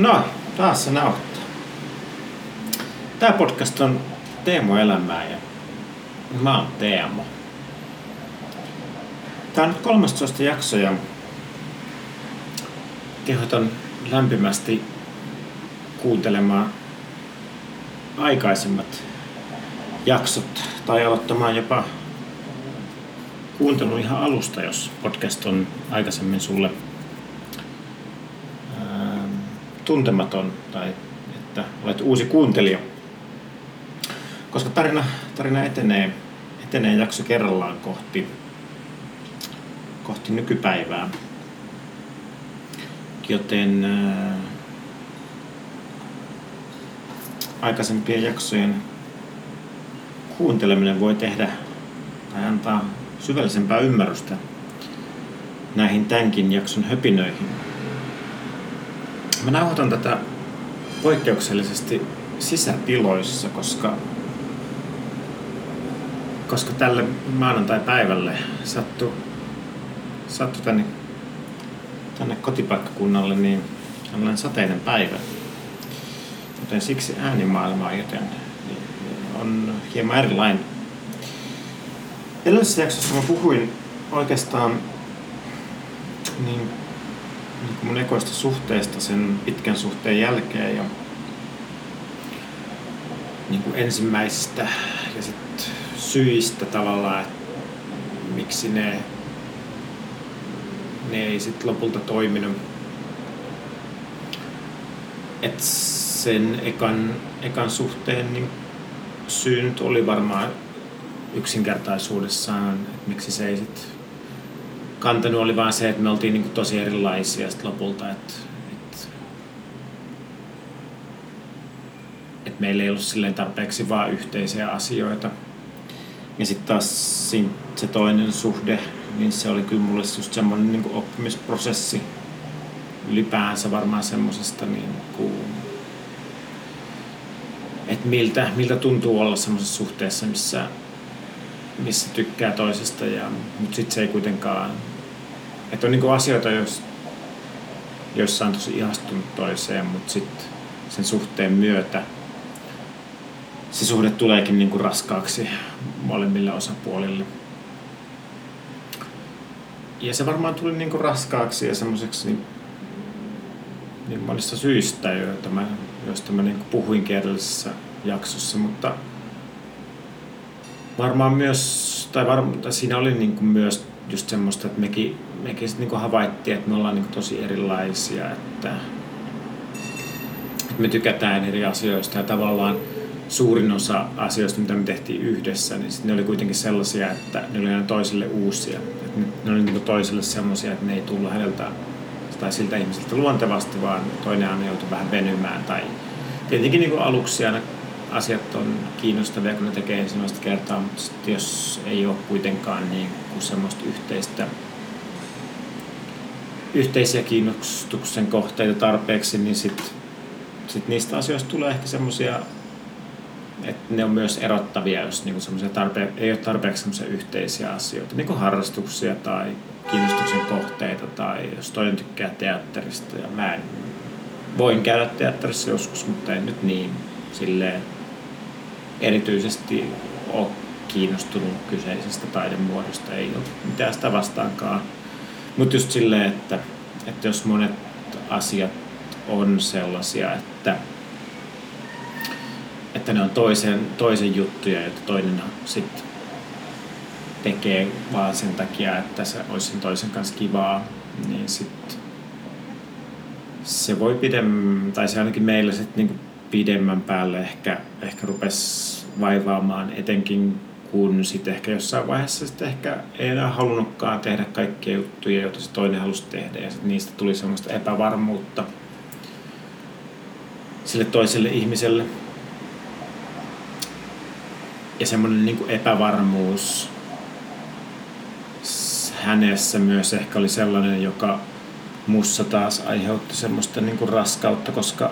No, taas se nauhoittaa. Tämä podcast on Teemo Elämää ja mä oon Teemo. Tämä on nyt 13 jakso ja kehotan lämpimästi kuuntelemaan aikaisemmat jaksot tai aloittamaan jopa kuuntelun ihan alusta, jos podcast on aikaisemmin sulle tuntematon tai että olet uusi kuuntelija. Koska tarina, tarina etenee, etenee jakso kerrallaan kohti, kohti nykypäivää. Joten ää, aikaisempien jaksojen kuunteleminen voi tehdä tai antaa syvällisempää ymmärrystä näihin tämänkin jakson höpinöihin. Mä nauhoitan tätä poikkeuksellisesti sisätiloissa, koska, koska tälle maanantai-päivälle sattui, sattui tänne, tänne kotipaikkakunnalle niin tällainen sateinen päivä. Joten siksi äänimaailma joten on hieman erilainen. Edellisessä jaksossa mä puhuin oikeastaan niin mun ekoista suhteesta sen pitkän suhteen jälkeen ja niin kuin ensimmäisistä ja sit syistä tavallaan, että miksi ne, ne ei sitten lopulta toiminut. Et sen ekan, ekan suhteen niin syy nyt oli varmaan yksinkertaisuudessaan, että miksi se ei sitten kantanut oli vaan se, että me oltiin niin tosi erilaisia sit lopulta, että, että, että meillä ei ollut silleen tarpeeksi vaan yhteisiä asioita. Ja sitten taas se toinen suhde, niin se oli kyllä mulle just semmoinen niin oppimisprosessi ylipäänsä varmaan semmoisesta niin kuin, että miltä, miltä tuntuu olla semmoisessa suhteessa, missä, missä tykkää toisesta, ja, mutta sitten se ei kuitenkaan että on niinku asioita, jos, joissa on tosi ihastunut toiseen, mutta sitten sen suhteen myötä se suhde tuleekin niinku raskaaksi molemmille osapuolille. Ja se varmaan tuli niinku raskaaksi ja semmoiseksi niin, niin monista syistä, joita mä, joista mä niinku puhuin edellisessä jaksossa, mutta varmaan myös, tai, varmaan, tai siinä oli niinku myös just semmoista, että mekin, mekin sitten niinku havaittiin, että me ollaan niinku tosi erilaisia, että, että me tykätään eri asioista ja tavallaan suurin osa asioista, mitä me tehtiin yhdessä, niin ne oli kuitenkin sellaisia, että ne oli aina toiselle uusia. Että ne oli niinku toiselle sellaisia, että ne ei tullut häneltä tai siltä ihmiseltä luontevasti, vaan toinen aina joutui vähän venymään. Tai tietenkin niin aluksi aina asiat on kiinnostavia, kun ne tekee ensimmäistä kertaa, mutta jos ei ole kuitenkaan niin kuin semmoista yhteistä, yhteisiä kiinnostuksen kohteita tarpeeksi, niin sitten sit niistä asioista tulee ehkä semmoisia, että ne on myös erottavia, jos niinku tarpe- ei ole tarpeeksi semmoisia yhteisiä asioita, niin kuin harrastuksia tai kiinnostuksen kohteita tai jos toinen tykkää teatterista ja mä en voin käydä teatterissa joskus, mutta en nyt niin silleen erityisesti ole kiinnostunut kyseisestä taidemuodosta, ei ole mitään sitä vastaankaan. Mutta just silleen, että, että jos monet asiat on sellaisia, että, että ne on toisen, toisen juttuja, joita toinen sitten tekee vaan sen takia, että se olisi sen toisen kanssa kivaa, niin sitten se voi pidemmän, tai se ainakin meillä sitten niinku pidemmän päälle ehkä, ehkä rupesi vaivaamaan, etenkin kun sitten ehkä jossain vaiheessa sitten ehkä ei enää halunnutkaan tehdä kaikkia juttuja, joita se toinen halusi tehdä, ja sitten niistä tuli semmoista epävarmuutta sille toiselle ihmiselle. Ja semmoinen niin epävarmuus hänessä myös ehkä oli sellainen, joka mussa taas aiheutti semmoista niin kuin raskautta, koska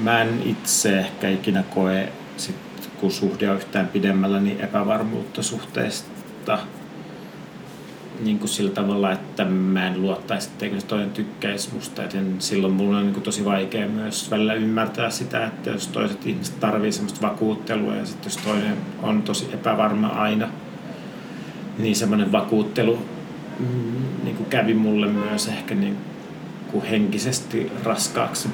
mä en itse ehkä ikinä koe, sit, kun suhde on yhtään pidemmällä, niin epävarmuutta suhteesta niin kuin sillä tavalla, että mä en luottaisi, etteikö se toinen tykkäisi musta. Joten silloin mulla on niin kuin tosi vaikea myös välillä ymmärtää sitä, että jos toiset ihmiset tarvii semmoista vakuuttelua ja sitten jos toinen on tosi epävarma aina, niin semmoinen vakuuttelu mm, niin kuin kävi mulle myös ehkä niin kuin henkisesti raskaaksi.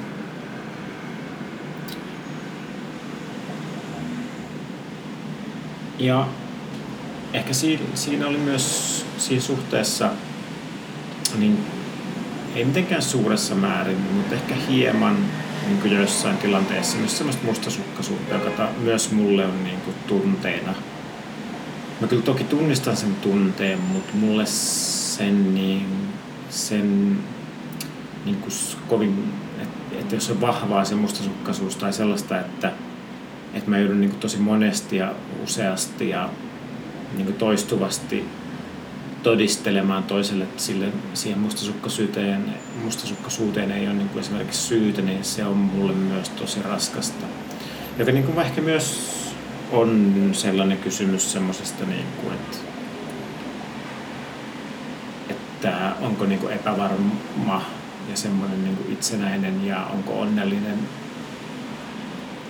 Ja ehkä siinä, siinä oli myös siinä suhteessa, niin ei mitenkään suuressa määrin, mutta ehkä hieman niin kuin joissain tilanteissa myös sellaista mustasukkaisuutta, joka myös mulle on niin kuin tunteena. Mä kyllä toki tunnistan sen tunteen, mutta mulle sen, niin, sen niin kuin kovin, että, että jos on vahvaa se mustasukkaisuus tai sellaista, että, että mä joudun niin kuin tosi monesti ja useasti ja niin kuin toistuvasti todistelemaan toiselle, että sille, siihen mustasukkaisuuteen, mustasukkaisuuteen ei ole niin kuin esimerkiksi syytä, niin se on mulle myös tosi raskasta. Joka niin kuin ehkä myös on sellainen kysymys semmoisesta, niin että, että onko niin kuin epävarma ja semmoinen niin kuin itsenäinen ja onko onnellinen,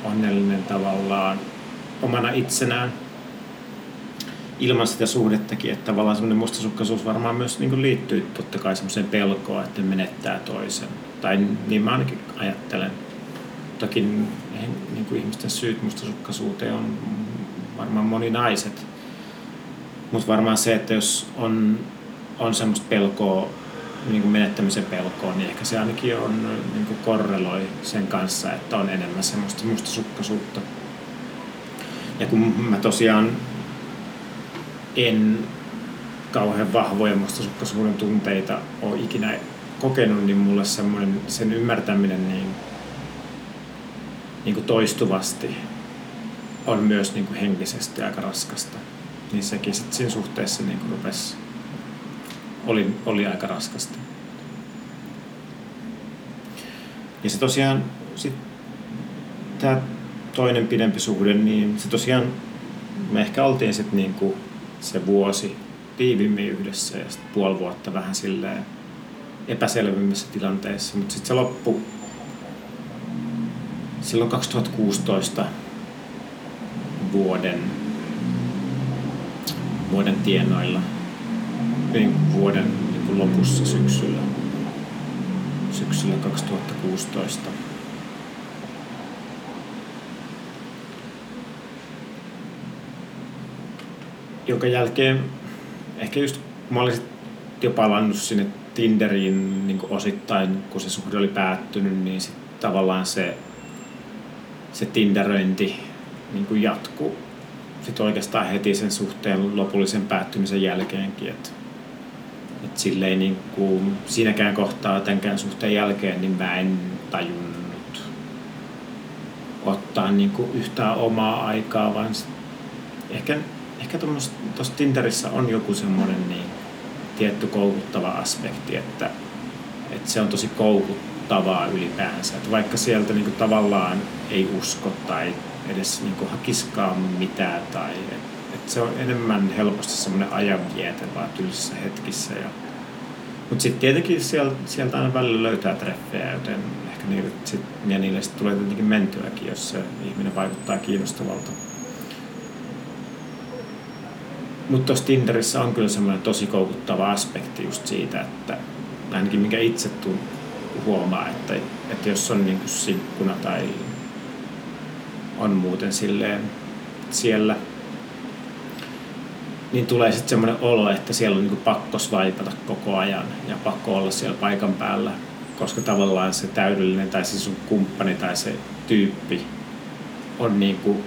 onnellinen tavallaan omana itsenään ilman sitä suhdettakin, että tavallaan semmoinen mustasukkaisuus varmaan myös niin kuin liittyy totta kai semmoiseen pelkoon, että menettää toisen. Tai niin mä ainakin ajattelen. Toki niin kuin ihmisten syyt mustasukkaisuuteen on varmaan moninaiset. Mutta varmaan se, että jos on, on semmoista pelkoa, niin kuin menettämisen pelkoa, niin ehkä se ainakin on, niin kuin korreloi sen kanssa, että on enemmän semmoista mustasukkaisuutta. Ja kun mä tosiaan en kauhean vahvoja mustasukkaisuuden tunteita ole ikinä kokenut, niin mulle semmoinen, sen ymmärtäminen niin, niin kuin toistuvasti on myös niin kuin henkisesti aika raskasta. Niin sekin sitten siinä suhteessa niin kuin rupesi, oli, oli aika raskasta. Ja se tosiaan, tämä toinen pidempi suhde, niin se tosiaan, me ehkä oltiin sitten niin kuin se vuosi tiivimmin yhdessä ja sitten puoli vuotta vähän silleen epäselvimmissä tilanteissa, mutta sitten se loppu silloin 2016 vuoden, vuoden tienoilla, niin vuoden niin lopussa syksyllä, syksyllä 2016. jonka jälkeen ehkä just mä olisin jo palannut sinne Tinderiin niin osittain, kun se suhde oli päättynyt, niin sit tavallaan se, se Tinderöinti niin jatkuu sitten oikeastaan heti sen suhteen lopullisen päättymisen jälkeenkin. Et, et silleen niin kuin siinäkään kohtaa tämänkään suhteen jälkeen, niin mä en tajunnut ottaa niin kuin yhtään omaa aikaa, vaan ehkä ehkä tuossa Tinderissä on joku semmoinen niin tietty koukuttava aspekti, että, että se on tosi koukuttavaa ylipäänsä. Että vaikka sieltä niin kuin tavallaan ei usko tai edes niin kuin hakiskaan mitään tai että et se on enemmän helposti semmoinen ajanviete vaan tylsissä hetkissä. Ja, mutta sitten tietenkin sieltä, sieltä aina välillä löytää treffejä, joten ehkä niille, sit, ja niille sit tulee tietenkin mentyäkin, jos se ihminen vaikuttaa kiinnostavalta. Mutta tuossa Tinderissä on kyllä semmoinen tosi koukuttava aspekti just siitä, että ainakin mikä itse huomaa, että, että jos on niinku sinkkuna tai on muuten silleen siellä, niin tulee sitten semmoinen olo, että siellä on niinku pakko svaipata koko ajan ja pakko olla siellä paikan päällä, koska tavallaan se täydellinen tai se sun kumppani tai se tyyppi on niinku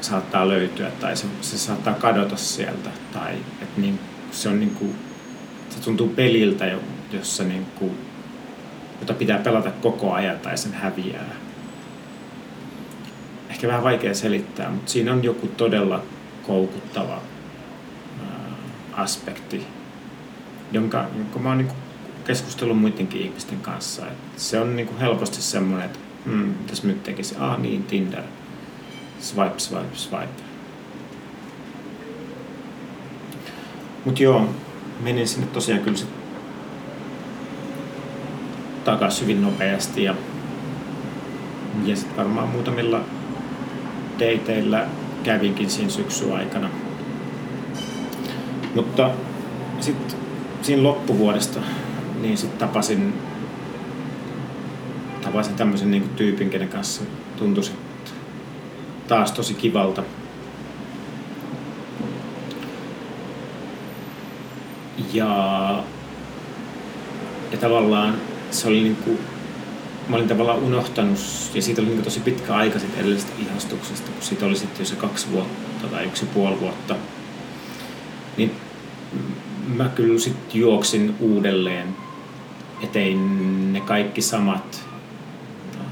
saattaa löytyä tai se, se saattaa kadota sieltä tai että niin, se on niin kuin, se tuntuu peliltä, jossa niin kuin, jota pitää pelata koko ajan tai sen häviää. Ehkä vähän vaikea selittää, mutta siinä on joku todella koukuttava aspekti, jonka, jonka mä oon niin keskustellut muidenkin ihmisten kanssa. Et se on niin helposti semmoinen, että mm, mitäs nyt tekisi? Ah niin, Tinder swipe, swipe, swipe. Mut joo, menin sinne tosiaan kyllä takaisin hyvin nopeasti ja, ja sitten varmaan muutamilla dateilla kävinkin siinä syksyn aikana. Mutta sitten siinä loppuvuodesta niin sitten tapasin, tapasin tämmöisen niin tyypin, kenen kanssa tuntui taas tosi kivalta. Ja, ja tavallaan se oli niin kuin, mä olin tavallaan unohtanut, ja siitä oli niin tosi pitkä aika sitten edellisestä ihastuksesta, kun siitä oli sitten jo se kaksi vuotta tai yksi puoli vuotta. Niin mä kyllä sitten juoksin uudelleen, etein ne kaikki samat,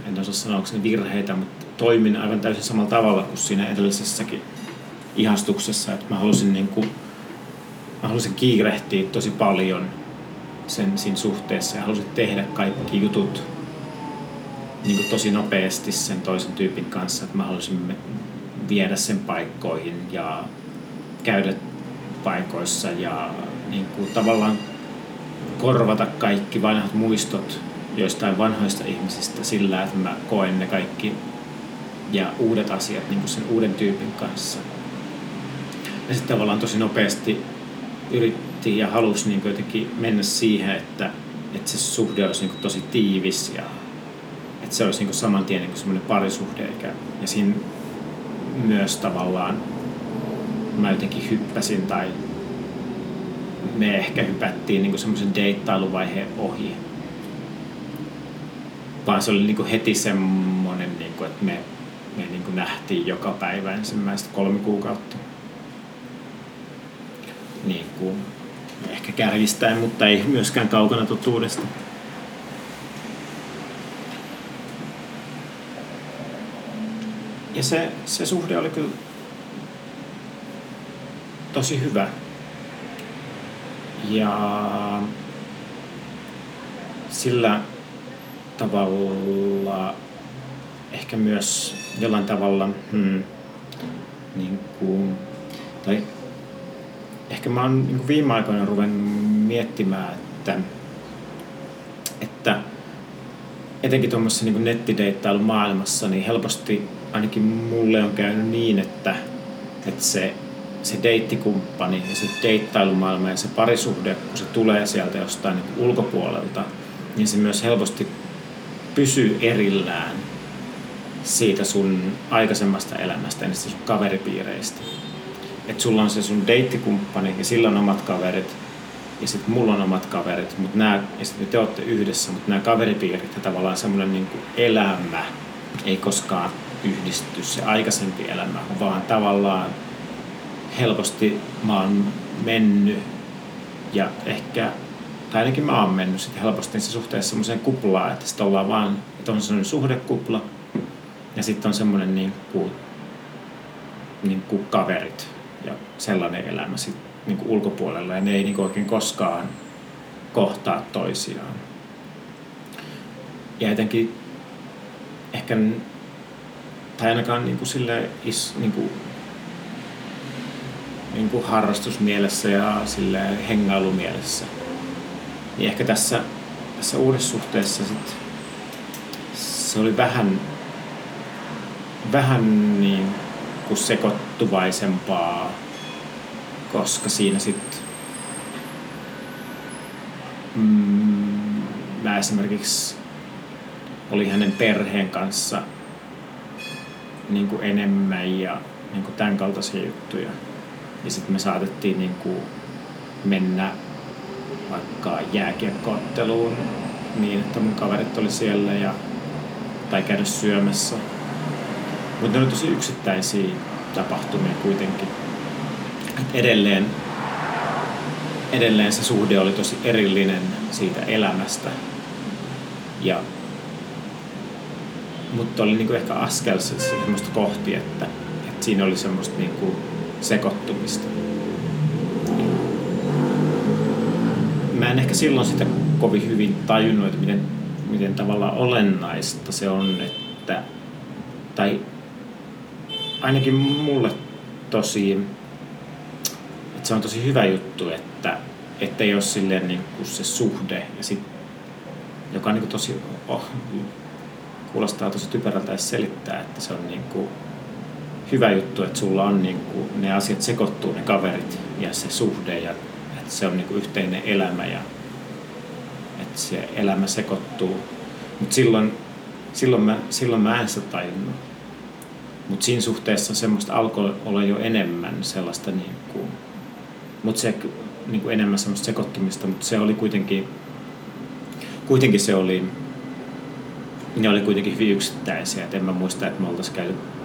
en osaa sanoa, onko ne virheitä, mutta toimin aivan täysin samalla tavalla kuin siinä edellisessäkin ihastuksessa, että mä halusin, niin kuin, mä halusin kiirehtiä tosi paljon sen siinä suhteessa ja halusin tehdä kaikki jutut niin kuin tosi nopeasti sen toisen tyypin kanssa, että mä halusin viedä sen paikkoihin ja käydä paikoissa ja niin kuin tavallaan korvata kaikki vanhat muistot joistain vanhoista ihmisistä sillä, että mä koen ne kaikki ja uudet asiat niin kuin sen uuden tyypin kanssa. Ja sitten tavallaan tosi nopeasti yritti ja halusi niin kuin jotenkin mennä siihen, että, että se suhde olisi niin kuin tosi tiivis ja että se olisi niin kuin saman tien niin semmoinen parisuhde. Eikä, ja siinä myös tavallaan mä jotenkin hyppäsin tai me ehkä hypättiin niin semmoisen deittailuvaiheen ohi. Vaan se oli niin heti semmoinen, niin kuin, että me, me niin kuin nähtiin joka päivä ensimmäistä kolme kuukautta. Niin kuin, ehkä kärjistäen, mutta ei myöskään kaukana totuudesta. Ja se, se suhde oli kyllä tosi hyvä. Ja sillä tavalla ehkä myös jollain tavalla hmm, niin kuin, tai ehkä mä oon niin viime aikoina ruvennut miettimään, että, että etenkin tuommoisessa niin nettideittailun maailmassa, niin helposti ainakin mulle on käynyt niin, että, että se se deittikumppani ja se deittailumaailma ja se parisuhde, kun se tulee sieltä jostain niin ulkopuolelta, niin se myös helposti pysyy erillään siitä sun aikaisemmasta elämästä niistä sun kaveripiireistä. Että sulla on se sun deittikumppani ja sillä on omat kaverit ja sitten mulla on omat kaverit, mutta nämä, ja sitten te olette yhdessä, mutta nämä kaveripiirit ja tavallaan semmoinen niin elämä ei koskaan yhdisty se aikaisempi elämä, vaan tavallaan helposti mä oon mennyt ja ehkä, tai ainakin mä oon mennyt sitten helposti se suhteessa semmoiseen kuplaan, että sitten ollaan vaan, että on semmoinen suhdekupla ja sitten on semmoinen niin kuin, niin kuin kaverit ja sellainen elämä sitten niin kuin ulkopuolella ja ne ei niin kuin oikein koskaan kohtaa toisiaan. Ja jotenkin ehkä, tai ainakaan niin kuin sille is, niin kuin niin kuin harrastusmielessä ja sille hengailumielessä. Niin ehkä tässä, tässä uudessa suhteessa sit, se oli vähän, vähän niin kuin sekoittuvaisempaa, koska siinä sitten mm, mä esimerkiksi oli hänen perheen kanssa niin kuin enemmän ja niin kuin tämän kaltaisia juttuja. Ja sitten me saatettiin niin kuin mennä vaikka jääkiekkootteluun niin, että mun kaverit oli siellä ja, tai käydä syömässä. Mutta ne oli tosi yksittäisiä tapahtumia kuitenkin. Et edelleen, edelleen se suhde oli tosi erillinen siitä elämästä. Ja, mutta oli niinku ehkä askel semmoista kohti, että, että siinä oli semmoista niinku sekoittumista. Mä en ehkä silloin sitä kovin hyvin tajunnut, että miten, miten tavallaan olennaista se on, että, tai ainakin mulle tosi, että se on tosi hyvä juttu, että, ettei ole silleen niin kuin se suhde, ja sit, joka on niin kuin tosi, oh, kuulostaa tosi typerältä edes selittää, että se on niin kuin hyvä juttu, että sulla on niin kuin, ne asiat sekoittuu, ne kaverit ja se suhde, ja että se on niin kuin yhteinen elämä, ja että se elämä sekoittuu. Mutta silloin, silloin, mä, silloin mä en sitä tajunnut. Mutta siinä suhteessa semmoista alkoi olla jo enemmän sellaista, niin kuin, mutta se niin kuin enemmän semmoista sekoittumista, mutta se oli kuitenkin, kuitenkin se oli, ne oli kuitenkin hyvin yksittäisiä. Et en mä muista, että me oltaisiin kuin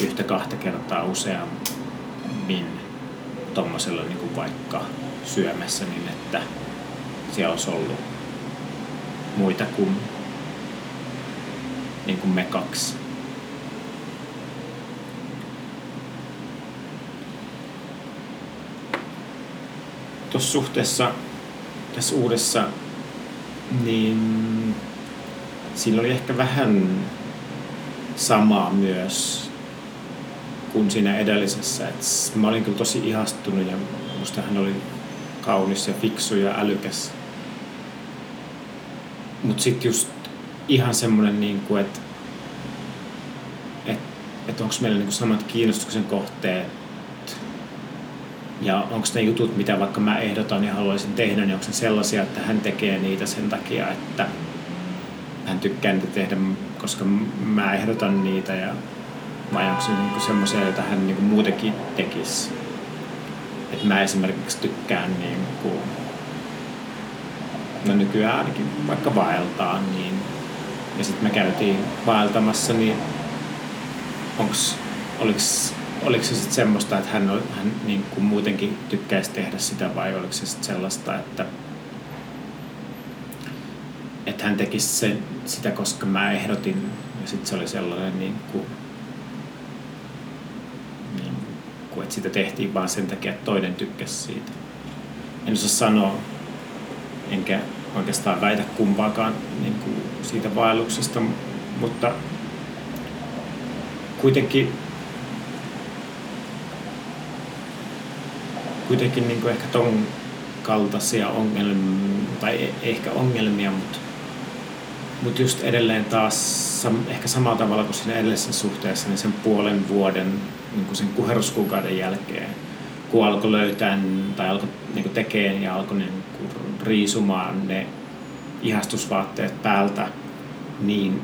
yhtä kahta kertaa useammin tuommoisella niin kuin vaikka syömässä niin, että siellä olisi ollut muita kuin, niin kuin me kaksi. Tuossa suhteessa tässä uudessa, niin siinä oli ehkä vähän samaa myös kuin siinä edellisessä. Et mä olin kyllä tosi ihastunut ja musta hän oli kaunis ja fiksu ja älykäs. Mutta sitten just ihan semmoinen, niinku, että et, et onko meillä niinku samat kiinnostuksen kohteet ja onko ne jutut, mitä vaikka mä ehdotan ja haluaisin tehdä, niin onko ne sellaisia, että hän tekee niitä sen takia, että hän tykkää niitä tehdä, koska mä ehdotan niitä ja vai onko se niinku semmoisia, joita hän niinku muutenkin tekisi. Et mä esimerkiksi tykkään niinku, no nykyään ainakin vaikka vaeltaa, niin ja sitten me käytiin vaeltamassa, niin onks, oliks, oliko se sitten semmoista, että hän, hän niin kuin muutenkin tykkäisi tehdä sitä vai oliko se sitten sellaista, että, että hän tekisi se, sitä, koska mä ehdotin ja sitten se oli sellainen niin kuin, niin kuin, että sitä tehtiin vaan sen takia, että toinen tykkäsi siitä. En osaa sanoa, enkä oikeastaan väitä kumpaakaan niin kuin siitä vaelluksesta, mutta kuitenkin kuitenkin niin kuin ehkä ton kaltaisia ongelmia, tai e- ehkä ongelmia, mutta, mutta just edelleen taas ehkä samalla tavalla kuin siinä edellisessä suhteessa, niin sen puolen vuoden niin kuin sen kuheruskuukauden jälkeen, kun alkoi löytää tai alkoi niin tekemään ja alkoi niin riisumaan ne ihastusvaatteet päältä, niin,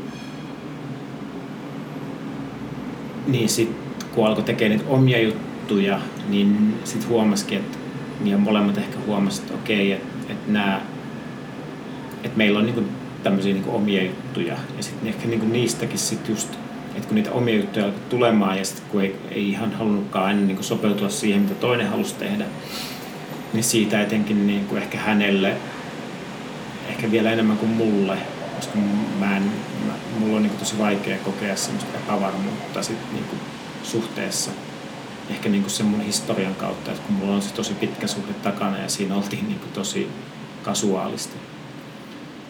niin sitten kun alkoi tekemään niitä omia juttuja, niin sitten huomasikin, että ja molemmat ehkä huomasivat, että okei, että, että nämä, että meillä on niinku tämmöisiä niinku omia juttuja. Ja sitten ehkä niinku niistäkin sitten just että kun niitä omia juttuja alkoi tulemaan ja sitten kun ei, ei ihan halunnutkaan aina niin sopeutua siihen, mitä toinen halusi tehdä, niin siitä etenkin niin kuin ehkä hänelle, ehkä vielä enemmän kuin mulle, koska mä en, mä, mulla on niin kuin tosi vaikea kokea semmoista epävarmuutta sit niin kuin suhteessa. Ehkä niin kuin sen mun historian kautta, että kun mulla on se tosi pitkä suhde takana ja siinä oltiin niin kuin tosi kasuaalisti,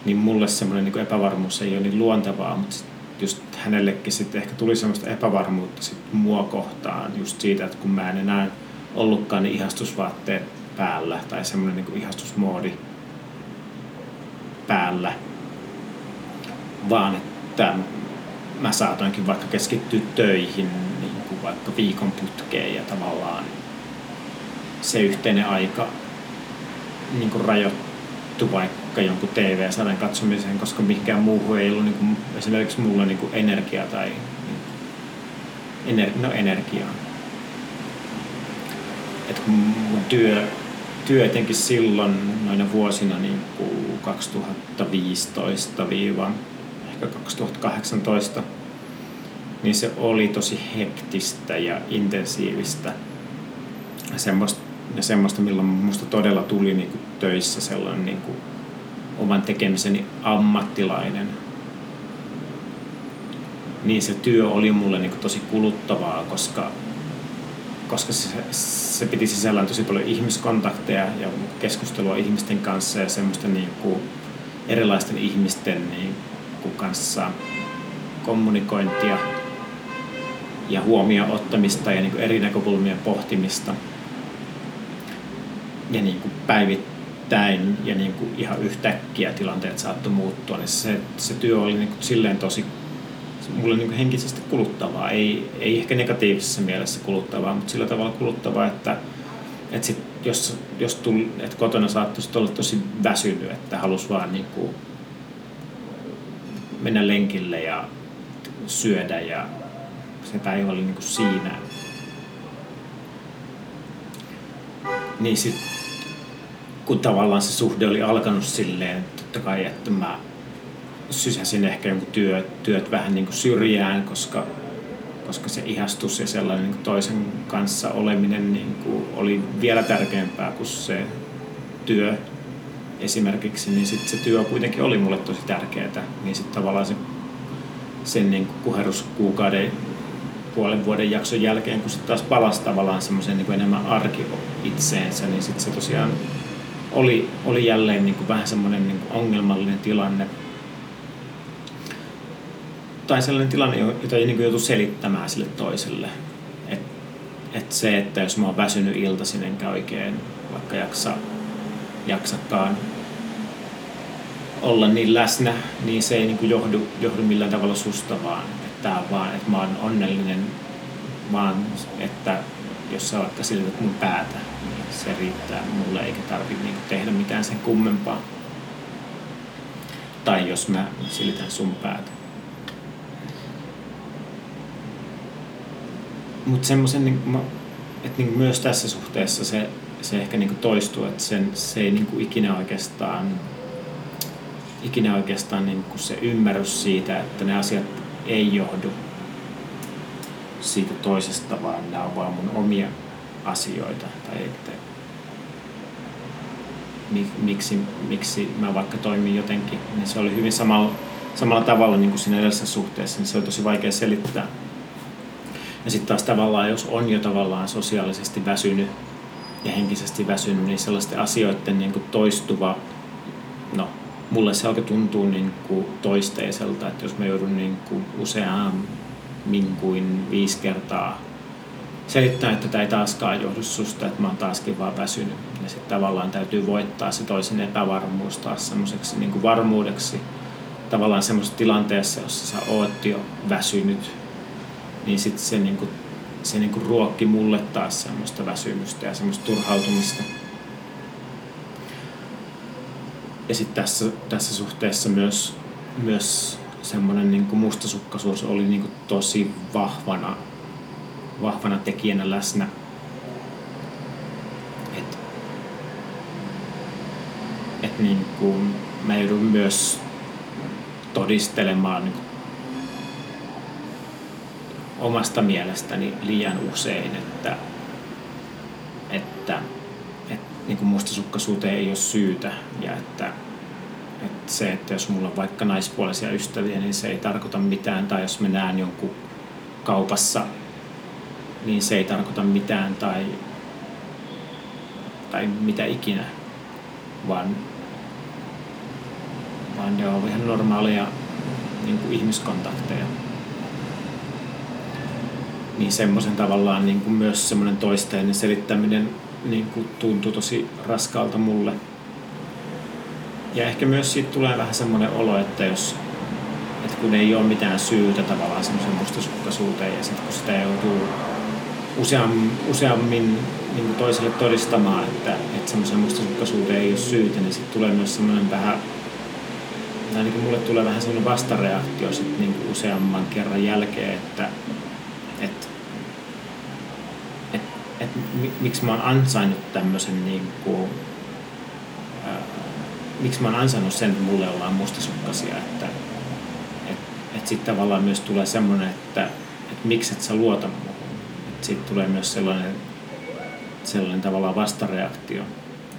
niin mulle semmoinen niin epävarmuus ei ole niin luontevaa, mutta just hänellekin sitten ehkä tuli semmoista epävarmuutta sit mua kohtaan just siitä, että kun mä en enää ollutkaan niin ihastusvaatteet päällä tai semmoinen niin ihastusmoodi päällä, vaan että mä saatoinkin vaikka keskittyä töihin niin kuin vaikka viikon putkeen ja tavallaan se yhteinen aika niin kuin rajoittui vaikka jonkun TV-sarjan katsomiseen, koska mikään muu ei ollut niin kuin, esimerkiksi mulla niin kuin energia tai niin, ener, no energiaa. Et kun mun työ työ etenkin silloin noina vuosina niin kuin 2015 ehkä 2018, niin se oli tosi hektistä ja intensiivistä. Semmoista, ja semmoista, milloin minusta todella tuli niin kuin töissä sellainen niin kuin oman tekemiseni ammattilainen. Niin se työ oli mulle niin tosi kuluttavaa, koska koska se, se piti sisällään tosi paljon ihmiskontakteja ja keskustelua ihmisten kanssa ja semmoista niin kuin erilaisten ihmisten niin kuin kanssa kommunikointia ja huomioon ottamista ja niin kuin eri näkökulmien pohtimista ja niin kuin päivit, päivittäin ja niin kuin ihan yhtäkkiä tilanteet saattoi muuttua, niin se, se työ oli niin kuin silleen tosi mulle niin kuin henkisesti kuluttavaa. Ei, ei ehkä negatiivisessa mielessä kuluttavaa, mutta sillä tavalla kuluttavaa, että, että sit, jos, jos tull, että kotona saattaisi olla tosi väsynyt, että halusi vaan niin kuin mennä lenkille ja syödä ja se päivä oli niin kuin siinä. Niin sitten kun tavallaan se suhde oli alkanut silleen, totta kai, että mä sysäsin ehkä jonkun työt, työt vähän niin kuin syrjään, koska, koska se ihastus ja sellainen niin kuin toisen kanssa oleminen niin kuin oli vielä tärkeämpää kuin se työ esimerkiksi, niin sitten se työ kuitenkin oli mulle tosi tärkeää. Niin sitten tavallaan se, sen niin kuin kuheruskuukauden puolen vuoden jakson jälkeen, kun sitten taas palasi tavallaan semmoisen niin enemmän arki itseensä, niin sitten se tosiaan oli, oli jälleen niin kuin vähän semmoinen niin kuin ongelmallinen tilanne. Tai sellainen tilanne, jota ei niin joutu selittämään sille toiselle. Et, et se, että jos mä oon väsynyt iltaisin enkä oikein vaikka jaksa, jaksakaan olla niin läsnä, niin se ei niin kuin johdu, johdu millään tavalla susta vaan. Että vaan, että mä oon onnellinen, vaan että jos sä vaikka silität mun päätä, se riittää mulle eikä tarvitse niinku tehdä mitään sen kummempaa. Tai jos mä silitän sun päätä. Mutta semmoisen, niin, että niin myös tässä suhteessa se, se ehkä niin toistuu, että sen, se ei niin ikinä oikeastaan, ikinä oikeastaan niin se ymmärrys siitä, että ne asiat ei johdu siitä toisesta, vaan nämä on vaan mun omia asioita. Tai että miksi, miksi mä vaikka toimin jotenkin, niin se oli hyvin samalla, samalla tavalla niin kuin siinä edellisessä suhteessa, niin se oli tosi vaikea selittää. Ja sitten taas tavallaan, jos on jo tavallaan sosiaalisesti väsynyt ja henkisesti väsynyt, niin sellaisten asioiden niin kuin toistuva, no mulle se alkoi tuntua niin kuin toisteiselta, että jos mä joudun niin kuin useammin kuin viisi kertaa selittää, että tämä ei taaskaan johdu susta, että mä oon taaskin vaan väsynyt. Ja sitten tavallaan täytyy voittaa se toisen epävarmuus taas semmoiseksi niin varmuudeksi. Tavallaan semmoisessa tilanteessa, jossa sä oot jo väsynyt, niin sitten se, niin kuin, se niin kuin ruokki mulle taas semmoista väsymystä ja semmoista turhautumista. Ja sitten tässä, tässä suhteessa myös, myös semmoinen niin kuin mustasukkaisuus oli niin kuin tosi vahvana vahvana tekijänä läsnä. Et, et niin kuin mä joudun myös todistelemaan niin omasta mielestäni liian usein, että, että, että niin kuin mustasukkaisuuteen ei ole syytä ja että, että se, että jos mulla on vaikka naispuolisia ystäviä, niin se ei tarkoita mitään. Tai jos mä näen jonkun kaupassa niin se ei tarkoita mitään tai, tai mitä ikinä, vaan, vaan ne on ihan normaaleja niin kuin ihmiskontakteja. Niin semmoisen tavallaan niin kuin myös semmoinen toisteinen selittäminen niin kuin tuntuu tosi raskaalta mulle. Ja ehkä myös siitä tulee vähän semmoinen olo, että jos että kun ei ole mitään syytä tavallaan semmoisen mustasukkaisuuteen ja sitten kun sitä joutuu useam, useammin niin toiselle todistamaan, että, että semmoisen mustasukkaisuuteen ei ole syytä, niin sitten tulee myös semmoinen vähän, ainakin mulle tulee vähän semmoinen vastareaktio sit niin kuin useamman kerran jälkeen, että, että et, et, miksi mä oon ansainnut tämmöisen niin kuin, ää, miksi mä oon ansainnut sen, että mulle ollaan mustasukkaisia, että et, et sitten tavallaan myös tulee semmoinen, että et miksi et sä luota muuhun siitä tulee myös sellainen, sellainen tavallaan vastareaktio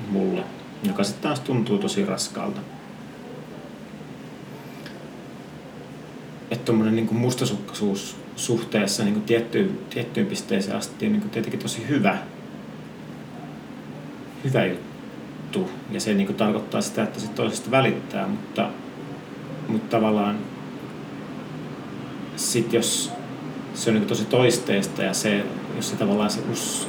mulle, joka sitten taas tuntuu tosi raskaalta. Että tuommoinen niin mustasukkaisuus suhteessa niin kuin tiettyyn, tiettyyn pisteeseen asti on niin kuin tietenkin tosi hyvä, hyvä juttu. Ja se niin kuin tarkoittaa sitä, että se toisesta välittää, mutta, mutta tavallaan sit jos se on niin tosi toisteista ja se, jos se tavallaan se,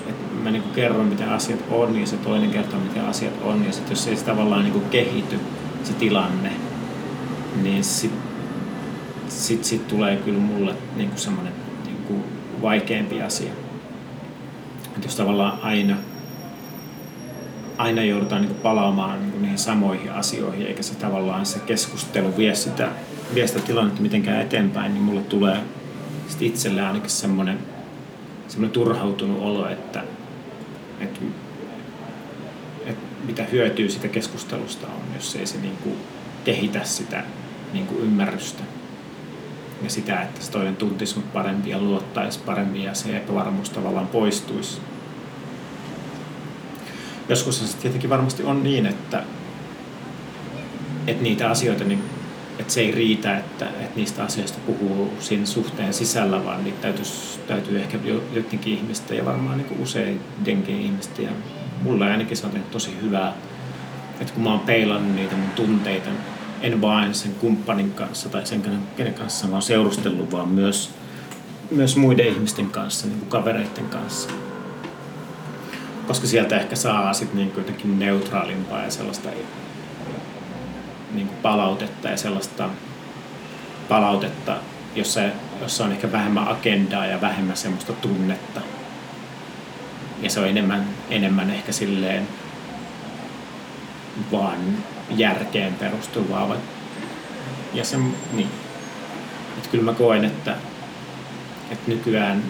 että mä niin kerron, miten asiat on, ja se toinen kertoo, miten asiat on, ja sitten jos ei se tavallaan niin kehity, se tilanne, niin sitten sit, sit tulee kyllä mulle niin kuin semmoinen niin kuin vaikeampi asia. Että jos tavallaan aina, aina joudutaan niin kuin palaamaan niin kuin niihin samoihin asioihin, eikä se tavallaan se keskustelu vie sitä, vie sitä tilannetta mitenkään eteenpäin, niin mulle tulee sit itselle ainakin semmoinen, semmoinen turhautunut olo, että, että, että mitä hyötyä sitä keskustelusta on, jos ei se niin kuin kehitä sitä niin kuin ymmärrystä ja sitä, että se toinen tuntisi mut paremmin ja luottaisi paremmin ja se epävarmuus tavallaan poistuisi. Joskus se tietenkin varmasti on niin, että, että niitä asioita, niin, että se ei riitä, että, että niistä asioista puhuu siinä suhteen sisällä, vaan niitä täytyisi, täytyy ehkä jotenkin ihmistä ja varmaan niin useidenkin ihmistä. Ja mulle ainakin se on tosi hyvää, että kun mä oon peilannut niitä mun tunteita en vain sen kumppanin kanssa tai sen, kenen kanssa mä oon seurustellut, vaan myös, myös muiden ihmisten kanssa, niin kuin kavereiden kanssa. Koska sieltä ehkä saa sit niin jotenkin neutraalimpaa ja sellaista niin kuin palautetta ja sellaista palautetta, jossa, jossa on ehkä vähemmän agendaa ja vähemmän semmoista tunnetta. Ja se on enemmän, enemmän ehkä silleen vaan järkeen perustuvaa. Ja se, niin. Että kyllä mä koen, että, että nykyään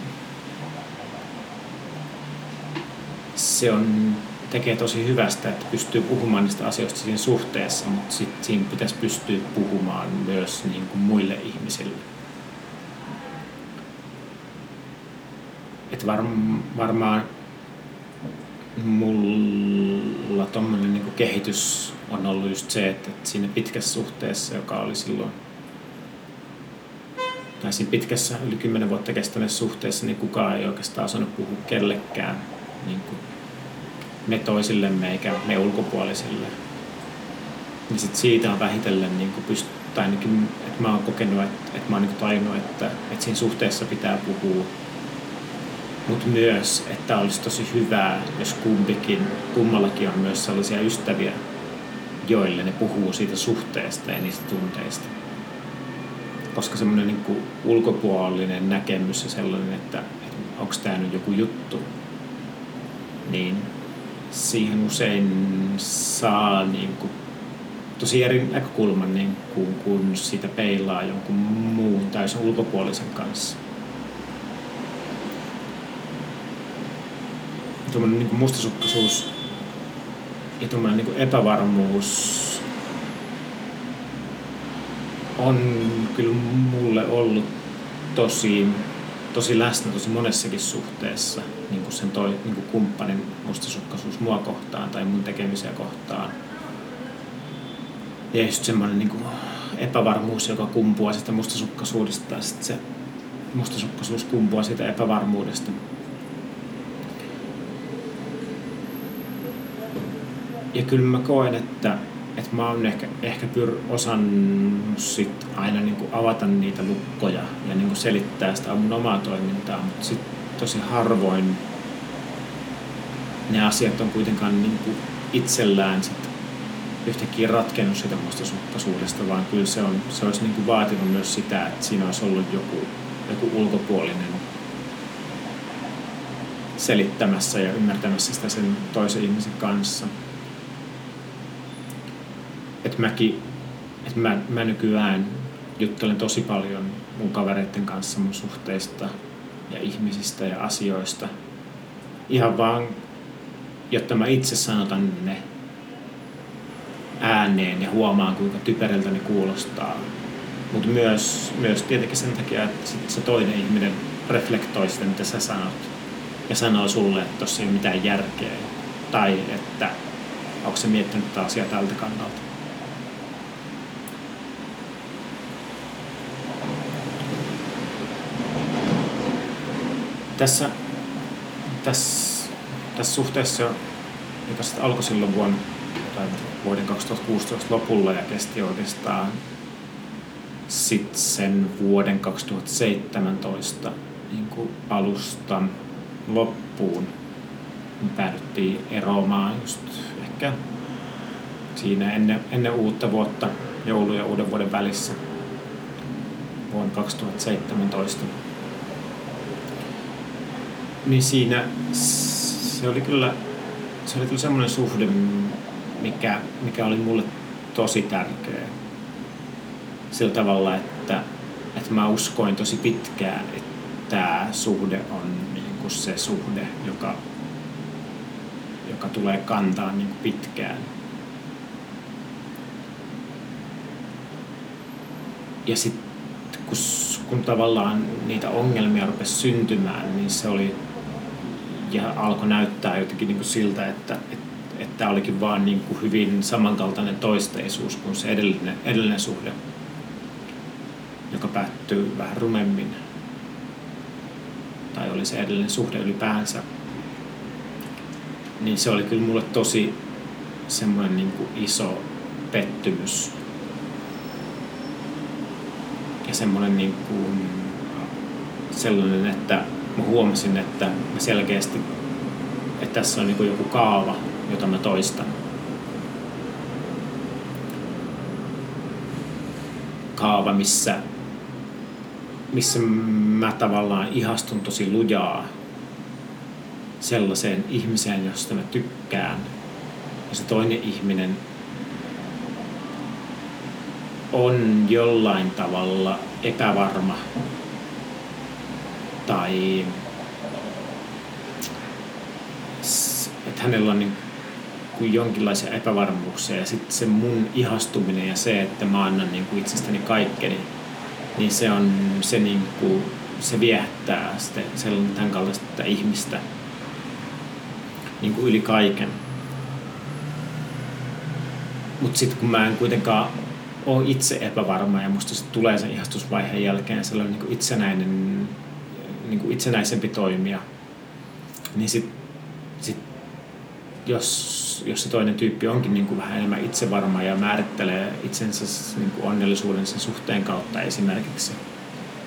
se on, tekee tosi hyvästä, että pystyy puhumaan niistä asioista siinä suhteessa, mutta sit siinä pitäisi pystyä puhumaan myös niin kuin muille ihmisille. Että var, varmaan mulla tuommoinen niin kehitys on ollut just se, että, että siinä pitkässä suhteessa, joka oli silloin, tai siinä pitkässä yli kymmenen vuotta kestäneessä suhteessa, niin kukaan ei oikeastaan osannut puhua kellekään niin kuin me toisillemme eikä me ulkopuolisille. Niin sit siitä on vähitellen niin kuin pyst- tai ainakin, että mä oon kokenut, että, että mä oon niin tajunnut, että, että siinä suhteessa pitää puhua mutta myös, että olisi tosi hyvää, jos kumpikin, kummallakin on myös sellaisia ystäviä, joille ne puhuu siitä suhteesta ja niistä tunteista. Koska semmoinen niin ulkopuolinen näkemys ja sellainen, että, että onko tämä nyt joku juttu, niin siihen usein saa niin kuin tosi eri näkökulman, niin kuin, kun sitä peilaa jonkun muun täysin ulkopuolisen kanssa. Tuommoinen niin mustasukkaisuus ja tuommoinen niin epävarmuus on kyllä mulle ollut tosi, tosi läsnä tosi monessakin suhteessa niin kuin sen toi, niin kuin kumppanin mustasukkaisuus mua kohtaan tai mun tekemisiä kohtaan. Ja just semmoinen niin kuin epävarmuus, joka kumpuaa sitä mustasukkaisuudesta ja sitten se mustasukkaisuus kumpuaa siitä epävarmuudesta. Ja kyllä mä koen, että, että mä oon ehkä, ehkä pyr osannut sit aina niin kuin avata niitä lukkoja ja niin kuin selittää sitä mun omaa toimintaa, mutta sitten tosi harvoin ne asiat on kuitenkaan niin kuin itsellään sit yhtäkkiä ratkennut sitä mustasukkaisuudesta, vaan kyllä se, on, se olisi niin kuin vaatinut myös sitä, että siinä olisi ollut joku, joku ulkopuolinen selittämässä ja ymmärtämässä sitä sen toisen ihmisen kanssa että mäkin, että mä, mä nykyään juttelen tosi paljon mun kavereiden kanssa mun suhteista ja ihmisistä ja asioista. Ihan vaan, jotta mä itse sanotan ne ääneen ja huomaan, kuinka typerältä ne kuulostaa. Mutta myös, myös tietenkin sen takia, että sit se toinen ihminen reflektoi sitä, mitä sä sanot. Ja sanoo sulle, että tossa ei ole mitään järkeä. Tai että onko se miettinyt tätä asiaa tältä kannalta. Tässä, tässä, tässä suhteessa, joka sitten alkoi silloin vuonna, tai vuoden 2016 lopulla ja kesti oikeastaan sitten sen vuoden 2017 niin kuin alusta loppuun, me päädyttiin eroamaan just ehkä siinä ennen, ennen uutta vuotta, joulu- ja uuden vuoden välissä vuonna 2017. Niin siinä se oli kyllä, se oli kyllä semmoinen suhde, mikä, mikä oli mulle tosi tärkeä. Sillä tavalla, että, että mä uskoin tosi pitkään, että tämä suhde on niin kuin se suhde, joka, joka tulee kantaa niin kuin pitkään. Ja sitten kun, kun tavallaan niitä ongelmia rupesi syntymään, niin se oli ja alkoi näyttää jotenkin niin kuin siltä, että, että, että olikin vaan niin kuin hyvin samankaltainen toisteisuus kuin se edellinen, edellinen suhde, joka päättyy vähän rumemmin. Tai oli se edellinen suhde ylipäänsä. Niin se oli kyllä mulle tosi semmoinen niin kuin iso pettymys. Ja semmoinen niin kuin sellainen, että mä huomasin, että mä selkeästi, että tässä on niin joku kaava, jota mä toistan. Kaava, missä, missä mä tavallaan ihastun tosi lujaa sellaiseen ihmiseen, josta mä tykkään. Ja se toinen ihminen on jollain tavalla epävarma tai että hänellä on niin kuin jonkinlaisia epävarmuuksia ja sitten se mun ihastuminen ja se, että mä annan niin kuin itsestäni kaikkeni, niin se on se, niin kuin, se viehättää sellainen tämän kaltaista ihmistä niin kuin yli kaiken. Mutta sitten kun mä en kuitenkaan ole itse epävarma ja musta sitten tulee sen ihastusvaiheen jälkeen sellainen niin kuin itsenäinen niin kuin itsenäisempi toimija, niin sit, sit, jos, jos se toinen tyyppi onkin niin kuin vähän enemmän itsevarma ja määrittelee itsensä niin kuin onnellisuuden sen suhteen kautta esimerkiksi,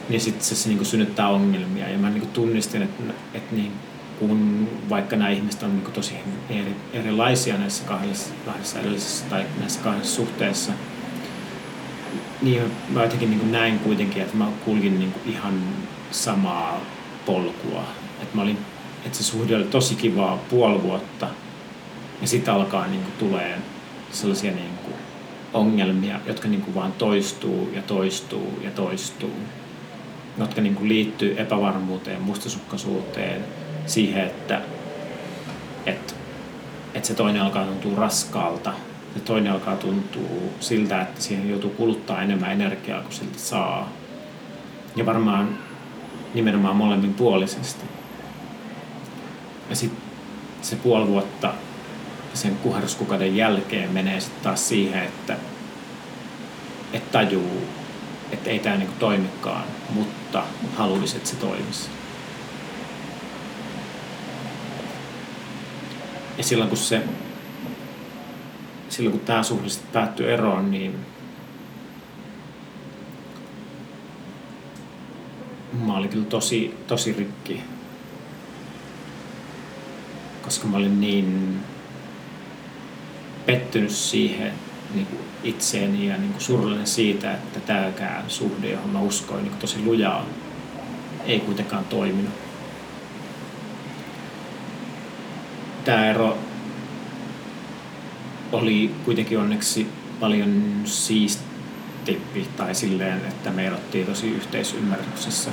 niin sitten se, se niin kuin synnyttää ongelmia. Ja mä niin kuin tunnistin, että, että niin kun vaikka nämä ihmiset on niin kuin tosi eri, erilaisia näissä kahdessa, kahdessa edellisessä tai näissä kahdessa suhteessa, niin mä jotenkin niin näin kuitenkin, että mä kulkin niin ihan samaa polkua. Että mä olin, että se suhde oli tosi kivaa puoli vuotta ja sitten alkaa niin kuin, tulee sellaisia niin kuin, ongelmia, jotka niin kuin, vaan toistuu ja toistuu ja toistuu. Jotka niin kuin, liittyy epävarmuuteen, mustasukkaisuuteen, siihen, että, että, että se toinen alkaa tuntua raskaalta ja toinen alkaa tuntua siltä, että siihen joutuu kuluttaa enemmän energiaa kuin siltä saa. Ja varmaan nimenomaan molemmin puolisesti. Ja sitten se puoli vuotta sen kuheruskukauden jälkeen menee sitten taas siihen, että, että tajuu, että ei tämä niinku toimikaan, mutta haluaisi, että se toimisi. Ja silloin kun se silloin kun tämä suhde päättyy eroon, niin mä olin kyllä tosi, tosi rikki. Koska mä olin niin pettynyt siihen niin kuin itseeni ja niin kuin surullinen siitä, että tämäkään suhde, johon mä uskoin niin kuin tosi lujaa, ei kuitenkaan toiminut. Tämä ero oli kuitenkin onneksi paljon siisti tippi tai silleen, että me erottiin tosi yhteisymmärryksessä.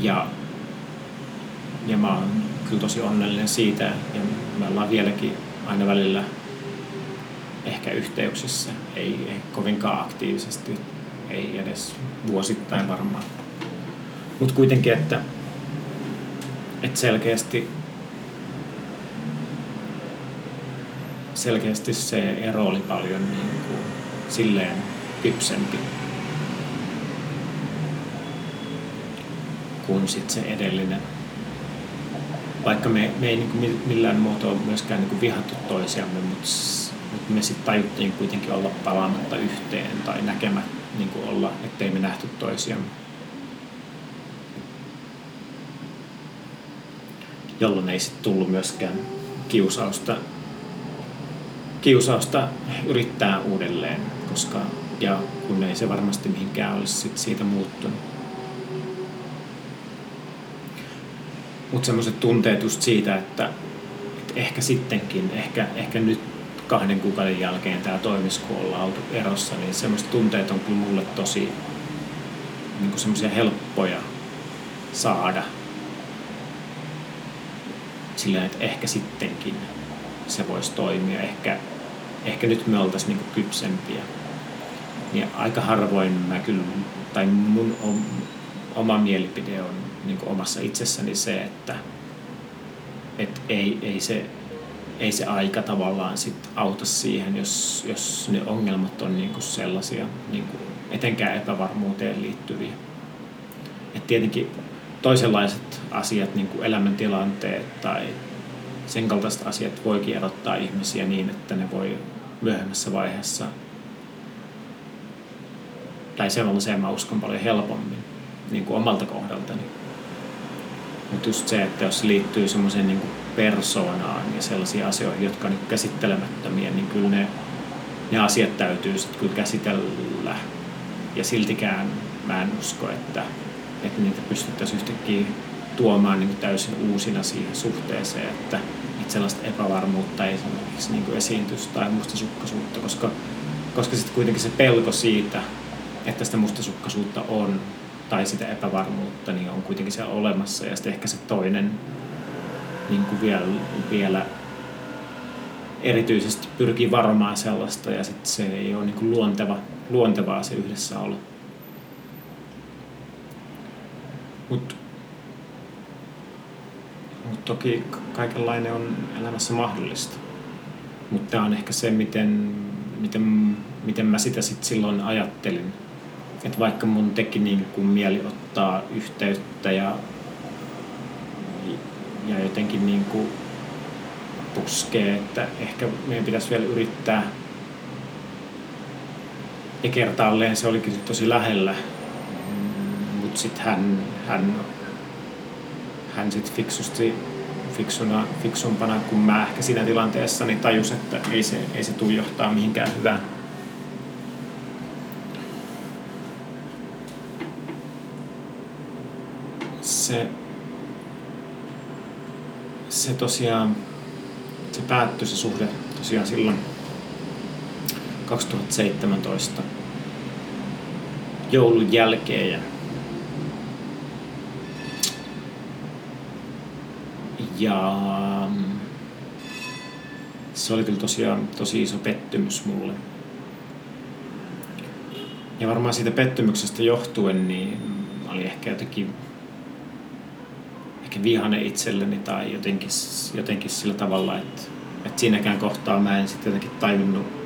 Ja, ja mä oon kyllä tosi onnellinen siitä ja me ollaan vieläkin aina välillä ehkä yhteyksissä, ei, ei kovinkaan aktiivisesti, ei edes vuosittain varmaan. Mutta kuitenkin, että, että selkeästi selkeästi se ero oli paljon niin kuin, silleen kypsempi kuin sit se edellinen. Vaikka me, me ei niin millään muotoa myöskään niin vihattu toisiamme, mutta, mutta me sitten tajuttiin kuitenkin olla palaamatta yhteen tai näkemä niin kuin olla, ettei me nähty toisiamme. jolloin ei sitten tullut myöskään kiusausta, kiusausta yrittää uudelleen, koska ja kun ei se varmasti mihinkään olisi sit siitä muuttunut. Mutta semmoiset tunteet just siitä, että, että ehkä sittenkin, ehkä, ehkä nyt kahden kuukauden jälkeen tämä toimisi, kun ollaan oltu erossa, niin semmoiset tunteet on kyllä mulle tosi niin semmoisia helppoja saada. Silleen, että ehkä sittenkin se voisi toimia. Ehkä, ehkä nyt me oltaisiin niin kypsempiä. Niin aika harvoin mä kyllä, tai mun oma mielipide on niin omassa itsessäni se, että et ei, ei, se, ei se aika tavallaan sit auta siihen, jos, jos ne ongelmat on niin sellaisia niin etenkään epävarmuuteen liittyviä. Et tietenkin toisenlaiset asiat, niin kuin elämäntilanteet tai sen kaltaiset asiat voikin erottaa ihmisiä niin, että ne voi myöhemmässä vaiheessa, tai sellaiseen mä uskon paljon helpommin niin kuin omalta kohdaltani. Mutta just se, että jos liittyy semmoiseen niin persoonaan ja sellaisiin asioihin, jotka on niin käsittelemättömiä, niin kyllä ne, ne asiat täytyy sitten kyllä käsitellä. Ja siltikään mä en usko, että, että niitä pystyttäisiin yhtäkkiä tuomaan niin täysin uusina siihen suhteeseen, että, että sellaista epävarmuutta ei esimerkiksi niin esiintyisi tai mustasukkaisuutta, koska, koska sitten kuitenkin se pelko siitä, että sitä mustasukkaisuutta on tai sitä epävarmuutta, niin on kuitenkin siellä olemassa. Ja sitten ehkä se toinen niin kuin vielä, vielä erityisesti pyrkii varomaan sellaista ja sitten se ei ole niin kuin luonteva, luontevaa se yhdessäolo. Mutta mut toki kaikenlainen on elämässä mahdollista. Mutta tämä on ehkä se, miten, miten, miten mä sitä sitten silloin ajattelin että vaikka mun teki niin kuin mieli ottaa yhteyttä ja, ja jotenkin niin kuin puskee, että ehkä meidän pitäisi vielä yrittää. Ja kertaalleen se olikin tosi lähellä, mutta sitten hän, hän, hän sitten fiksusti fiksuna, fiksumpana kuin mä ehkä siinä tilanteessa, niin tajus, että ei se, ei se tule johtaa mihinkään hyvään. se, se tosiaan, se päättyi se suhde tosiaan silloin 2017 joulun jälkeen ja ja se oli kyllä tosiaan tosi iso pettymys mulle. Ja varmaan siitä pettymyksestä johtuen niin oli ehkä jotenkin ehkä vihane itselleni tai jotenkin, jotenkin sillä tavalla, että, että siinäkään kohtaa mä en sitten jotenkin tajunnut,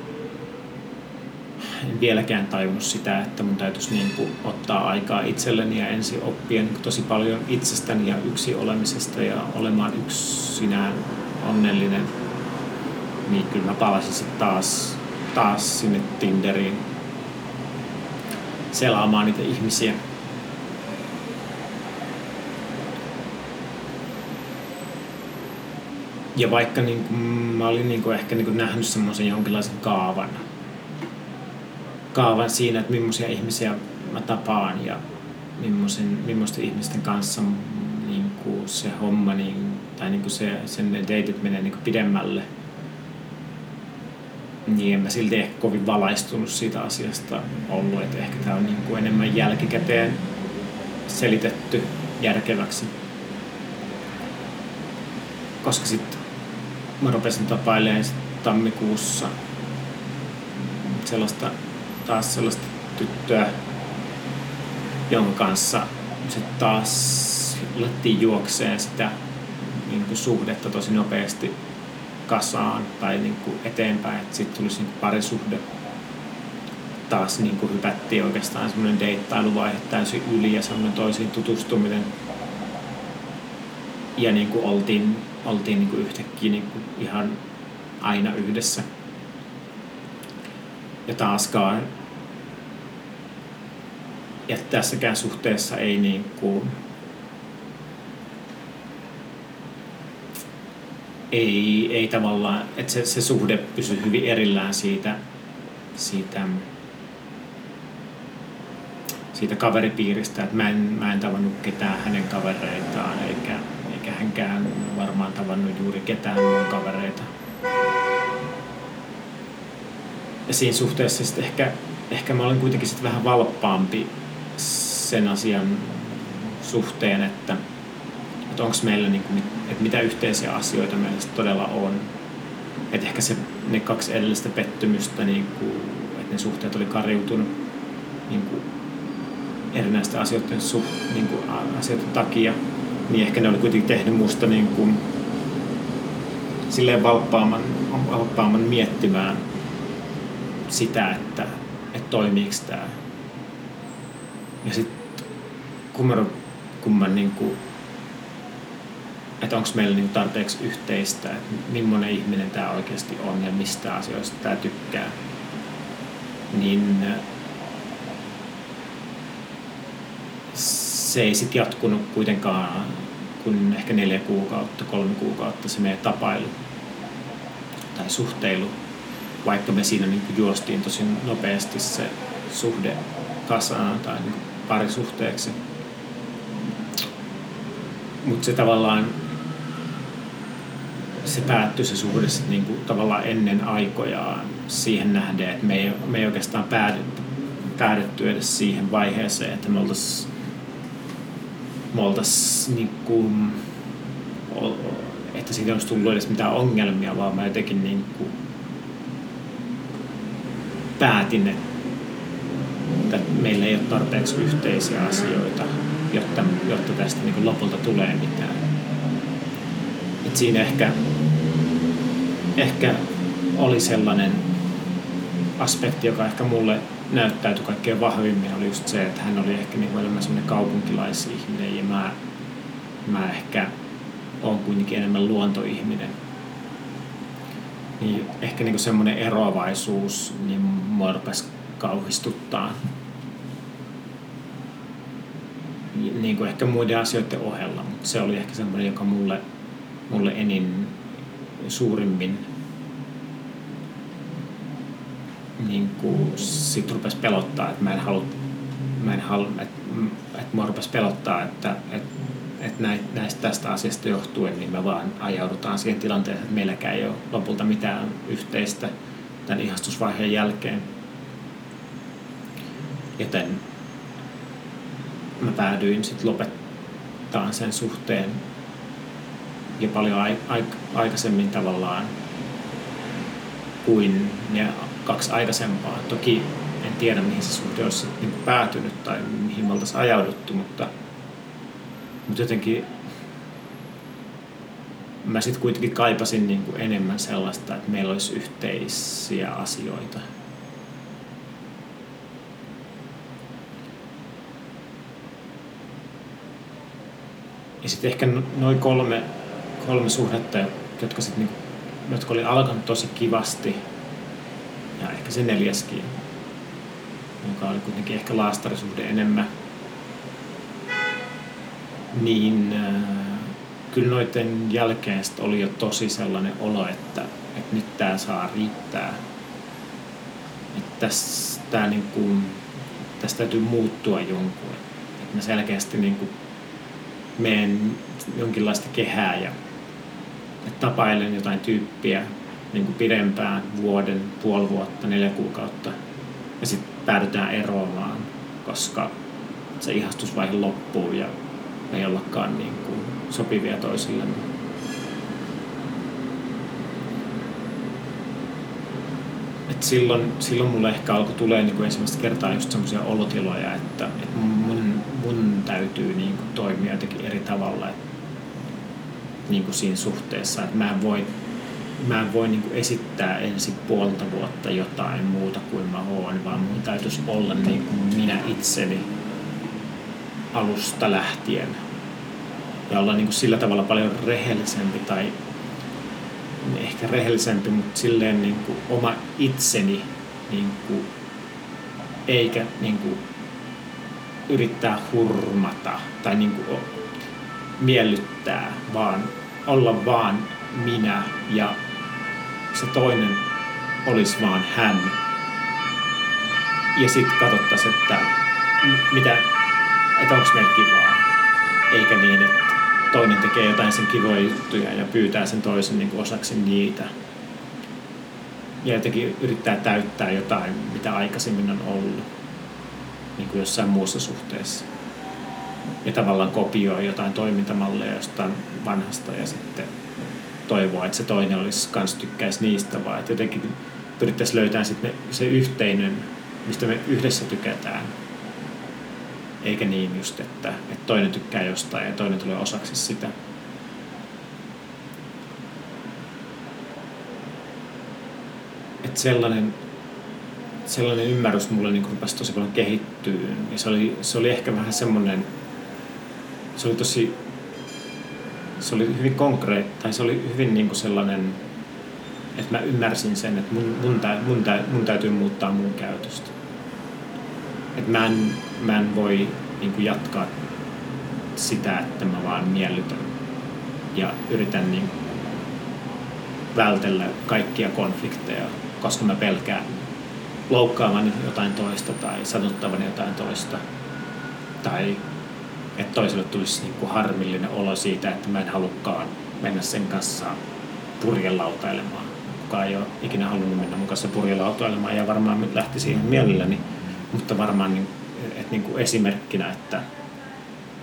en vieläkään tajunnut sitä, että mun täytyisi niin kuin ottaa aikaa itselleni ja ensin oppia niin tosi paljon itsestäni ja yksi olemisesta ja olemaan yksinään onnellinen. Niin kyllä mä palasin sitten taas, taas sinne Tinderiin selaamaan niitä ihmisiä, ja vaikka niin kuin, mä olin niin kuin ehkä niin kuin nähnyt semmoisen jonkinlaisen kaavan, kaavan siinä, että millaisia ihmisiä mä tapaan ja millaisten ihmisten kanssa niin kuin se homma niin, tai niin kuin se, sen deitit menee niin kuin pidemmälle, niin en mä silti ehkä kovin valaistunut siitä asiasta ollut, että ehkä tämä on niin kuin enemmän jälkikäteen selitetty järkeväksi. Koska sitten mä rupesin tapailemaan tammikuussa sellaista, taas sellaista tyttöä, jonka kanssa sitten taas lettiin juokseen sitä niin kuin suhdetta tosi nopeasti kasaan tai niin kuin eteenpäin, että sitten tulisi niin parisuhde. Taas niin kuin hypättiin oikeastaan semmoinen deittailuvaihe täysin yli ja semmoinen toisiin tutustuminen. Ja niin kuin oltiin oltiin niin kuin yhtäkkiä niin kuin ihan aina yhdessä. Ja taaskaan ja tässäkään suhteessa ei niin kuin, ei, ei tavallaan, että se, se suhde pysyy hyvin erillään siitä, siitä, siitä kaveripiiristä, että mä en, mä en tavannut ketään hänen kavereitaan, eikä, eikä hänkään varmaan tavannut juuri ketään mun kavereita. Ja siinä suhteessa sitten ehkä, ehkä mä olen kuitenkin sitten vähän valppaampi sen asian suhteen, että, että onko meillä, niin kuin, että mitä yhteisiä asioita meillä todella on. Että ehkä se, ne kaksi edellistä pettymystä, niin kuin, että ne suhteet oli kariutunut niin kuin, erinäisten asioiden, suht, niin kuin, asioiden takia, niin ehkä ne oli kuitenkin tehnyt musta niin kuin, silleen valppaamman, valppaamman miettimään sitä, että, että toimiiko tämä. Ja sitten kun mä, kun mä niin kuin, että onko meillä niin tarpeeksi yhteistä, että millainen ihminen tämä oikeasti on ja mistä asioista tämä tykkää, niin se ei sitten jatkunut kuitenkaan kuin ehkä neljä kuukautta, kolme kuukautta se meidän tapailu tai suhteilu, vaikka me siinä niin juostiin tosi nopeasti se suhde kasaan tai niin parisuhteeksi. Mutta se tavallaan se päättyi se suhde sit niinku tavallaan ennen aikojaan siihen nähden, että me ei, me ei oikeastaan päädytty, päädytty edes siihen vaiheeseen, että me oltaisiin me oltais, niinku, että siitä olisi tullut edes mitään ongelmia, vaan mä jotenkin niinku, päätin, että meillä ei ole tarpeeksi yhteisiä asioita, jotta, jotta tästä niin lopulta tulee mitään. Et siinä ehkä, ehkä oli sellainen aspekti, joka ehkä mulle näyttäytyi kaikkein vahvimmin, oli just se, että hän oli ehkä niin enemmän semmoinen kaupunkilaisihminen ja mä, mä ehkä on kuitenkin enemmän luontoihminen. Niin ehkä niin semmoinen eroavaisuus niin mua rupesi kauhistuttaa. Niin kuin ehkä muiden asioiden ohella, mutta se oli ehkä semmoinen, joka mulle, mulle enin suurimmin niin kuin sit rupesi pelottaa, että mä en halua, mä en halua että, että mua rupesi pelottaa, että, että, että näistä tästä asiasta johtuen, niin me vaan ajaudutaan siihen tilanteeseen, että meilläkään ei ole lopulta mitään yhteistä tämän ihastusvaiheen jälkeen. Joten mä päädyin sitten lopettaa sen suhteen jo paljon ai- ai- aikaisemmin tavallaan kuin ne kaksi aikaisempaa. Toki en tiedä, mihin se suhde olisi niin päätynyt tai mihin me oltaisiin ajauduttu, mutta, mutta jotenkin mä sitten kuitenkin kaipasin niin kuin enemmän sellaista, että meillä olisi yhteisiä asioita. Ja sitten ehkä noin kolme, kolme suhdetta, jotka, sit niinku, jotka oli alkanut tosi kivasti, ja ehkä se neljäskin, joka oli kuitenkin ehkä laastarisuhde enemmän, niin äh, kyllä noiden jälkeen oli jo tosi sellainen olo, että, että nyt tämä saa riittää. Että tästä, niin kuin, tästä täytyy muuttua jonkun. Että mä selkeästi niin kuin menen jonkinlaista kehää ja tapailen jotain tyyppiä niin kuin pidempään, vuoden, puoli vuotta, neljä kuukautta. Ja sitten päädytään eroamaan, koska se ihastusvaihe loppuu ja ei ollakaan niin kuin sopivia toisillemme. Et silloin, silloin mulle ehkä alkoi tulee niin ensimmäistä kertaa just semmoisia olotiloja, että, että mun, mun täytyy niin kuin toimia jotenkin eri tavalla että, niin kuin siinä suhteessa. Että mä en voi, mä en voi niin kuin esittää ensi puolta vuotta jotain muuta kuin mä oon, vaan mun täytyisi olla niin kuin minä itseni alusta lähtien ja olla niin kuin sillä tavalla paljon rehellisempi tai ehkä rehellisempi, mutta silleen niin kuin oma itseni niin kuin, eikä niin kuin yrittää hurmata tai niin kuin miellyttää, vaan olla vaan minä ja se toinen olisi vaan hän. Ja sitten katsottaisiin, että mitä, että onko meillä kivaa. Eikä niin, että toinen tekee jotain sen kivoja juttuja ja pyytää sen toisen niin kuin osaksi niitä. Ja jotenkin yrittää täyttää jotain, mitä aikaisemmin on ollut niin kuin jossain muussa suhteessa. Ja tavallaan kopioi jotain toimintamalleja jostain vanhasta ja sitten toivoa, että se toinen olisi kans tykkäisi niistä, vaan että jotenkin pyrittäisiin löytämään sitten se yhteinen, mistä me yhdessä tykätään. Eikä niin just, että, että toinen tykkää jostain ja toinen tulee osaksi sitä. Että sellainen, sellainen ymmärrys mulle niin rupesi tosi paljon kehittyä. Ja se oli, se oli ehkä vähän semmoinen, se oli tosi se oli hyvin konkreettinen, tai se oli hyvin niin kuin sellainen, että mä ymmärsin sen, että mun, mun, tä, mun, tä, mun täytyy muuttaa mun käytöstä. Että mä en, mä en voi niin kuin jatkaa sitä, että mä vaan miellytän ja yritän niin vältellä kaikkia konflikteja, koska mä pelkään loukkaavan jotain toista tai sanottavan jotain toista tai että toiselle tulisi niin kuin harmillinen olo siitä, että mä en halukkaan mennä sen kanssa purjelautailemaan. Kukaan ei ole ikinä halunnut mennä mun kanssa purjelautailemaan ja varmaan lähti siihen mielelläni, mutta varmaan niin, että niin kuin esimerkkinä, että,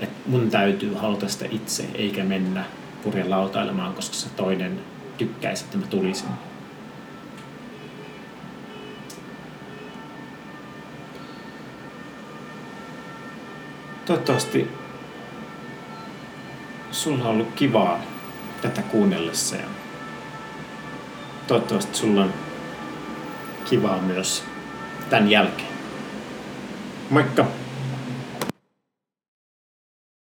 että mun täytyy haluta sitä itse eikä mennä purjelautailemaan, koska se toinen tykkäisi, että mä tulisin. Toivottavasti sulla on ollut kivaa tätä kuunnellessa ja toivottavasti sulla on kivaa myös tämän jälkeen. Moikka!